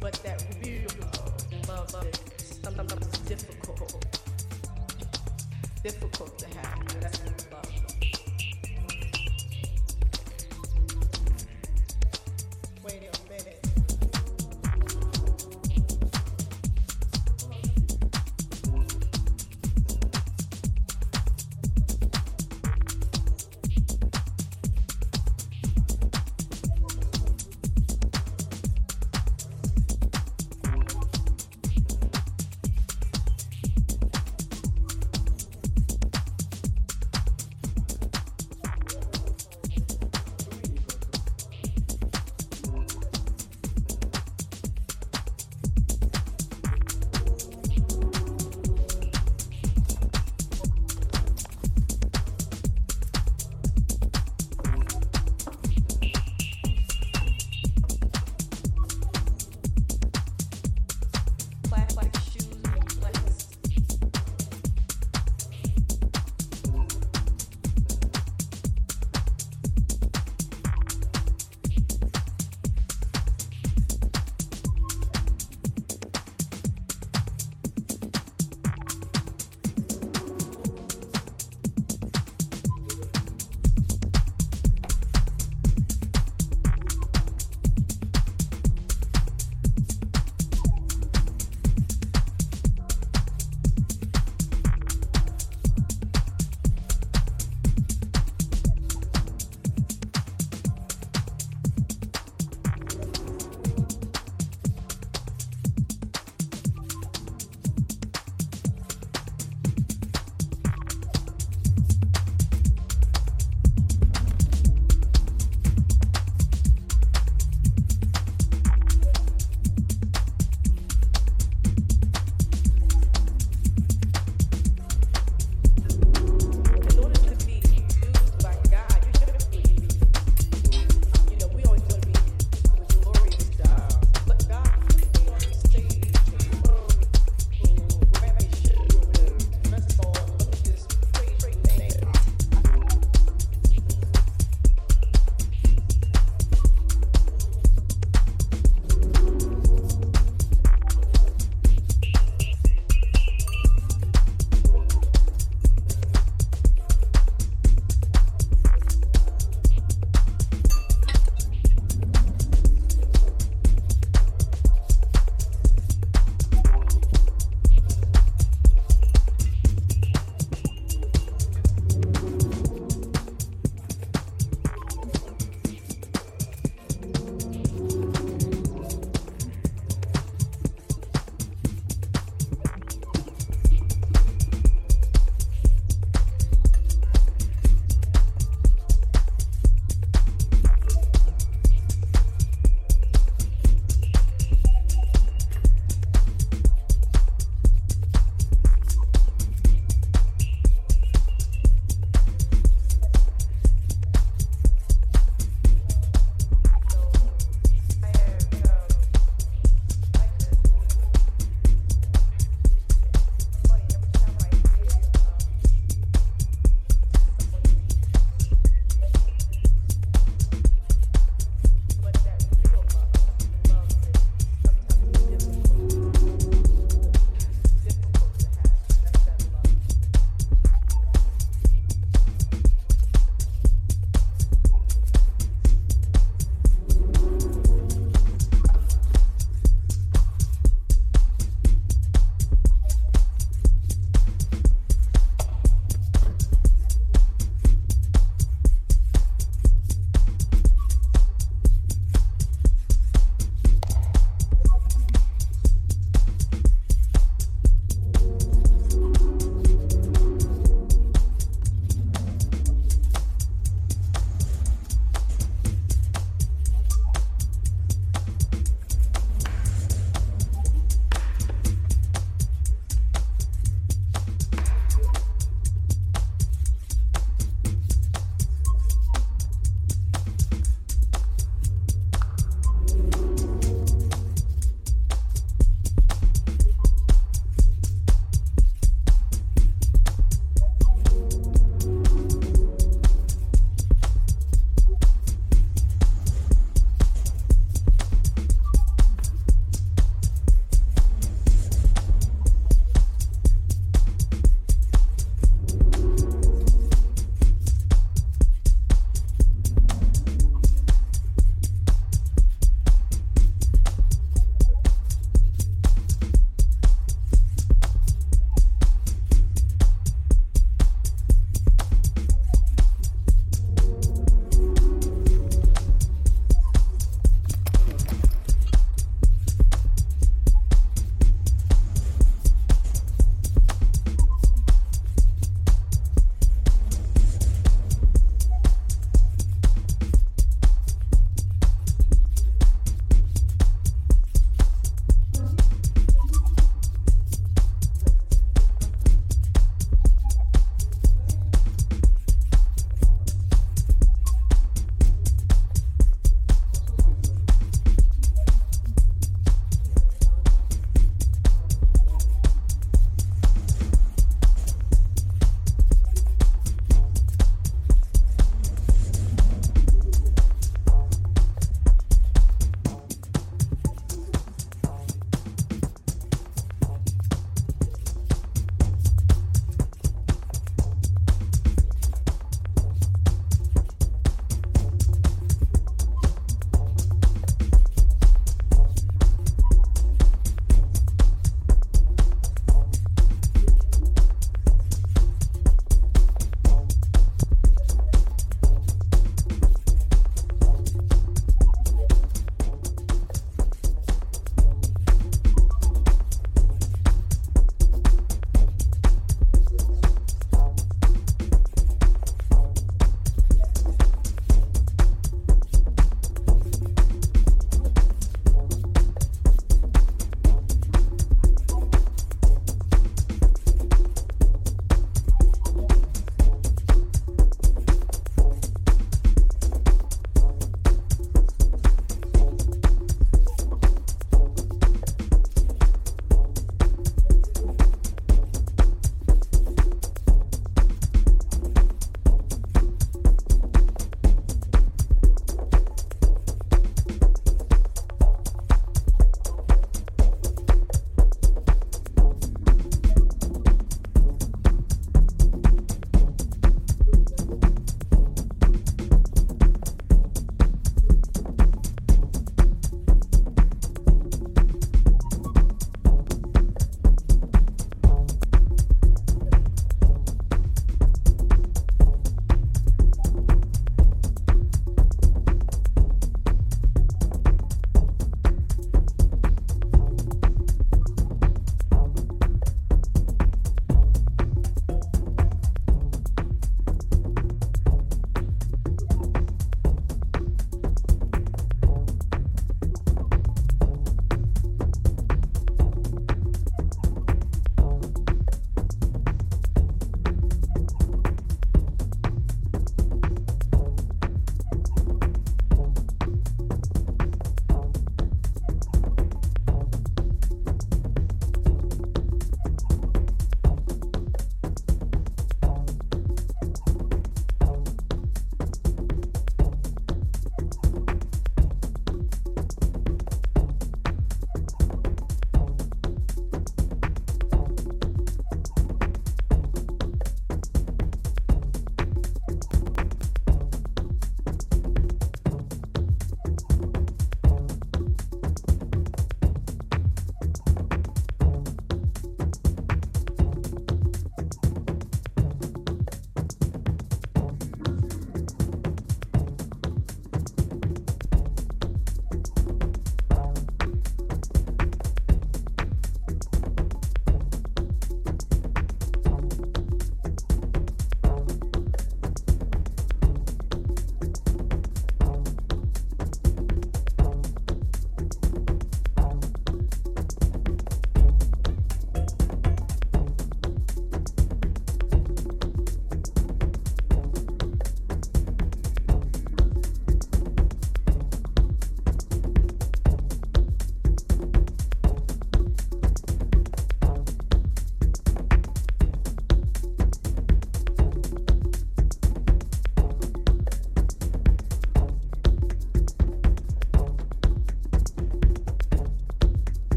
But that real love is sometimes difficult. Difficult to have. That's love.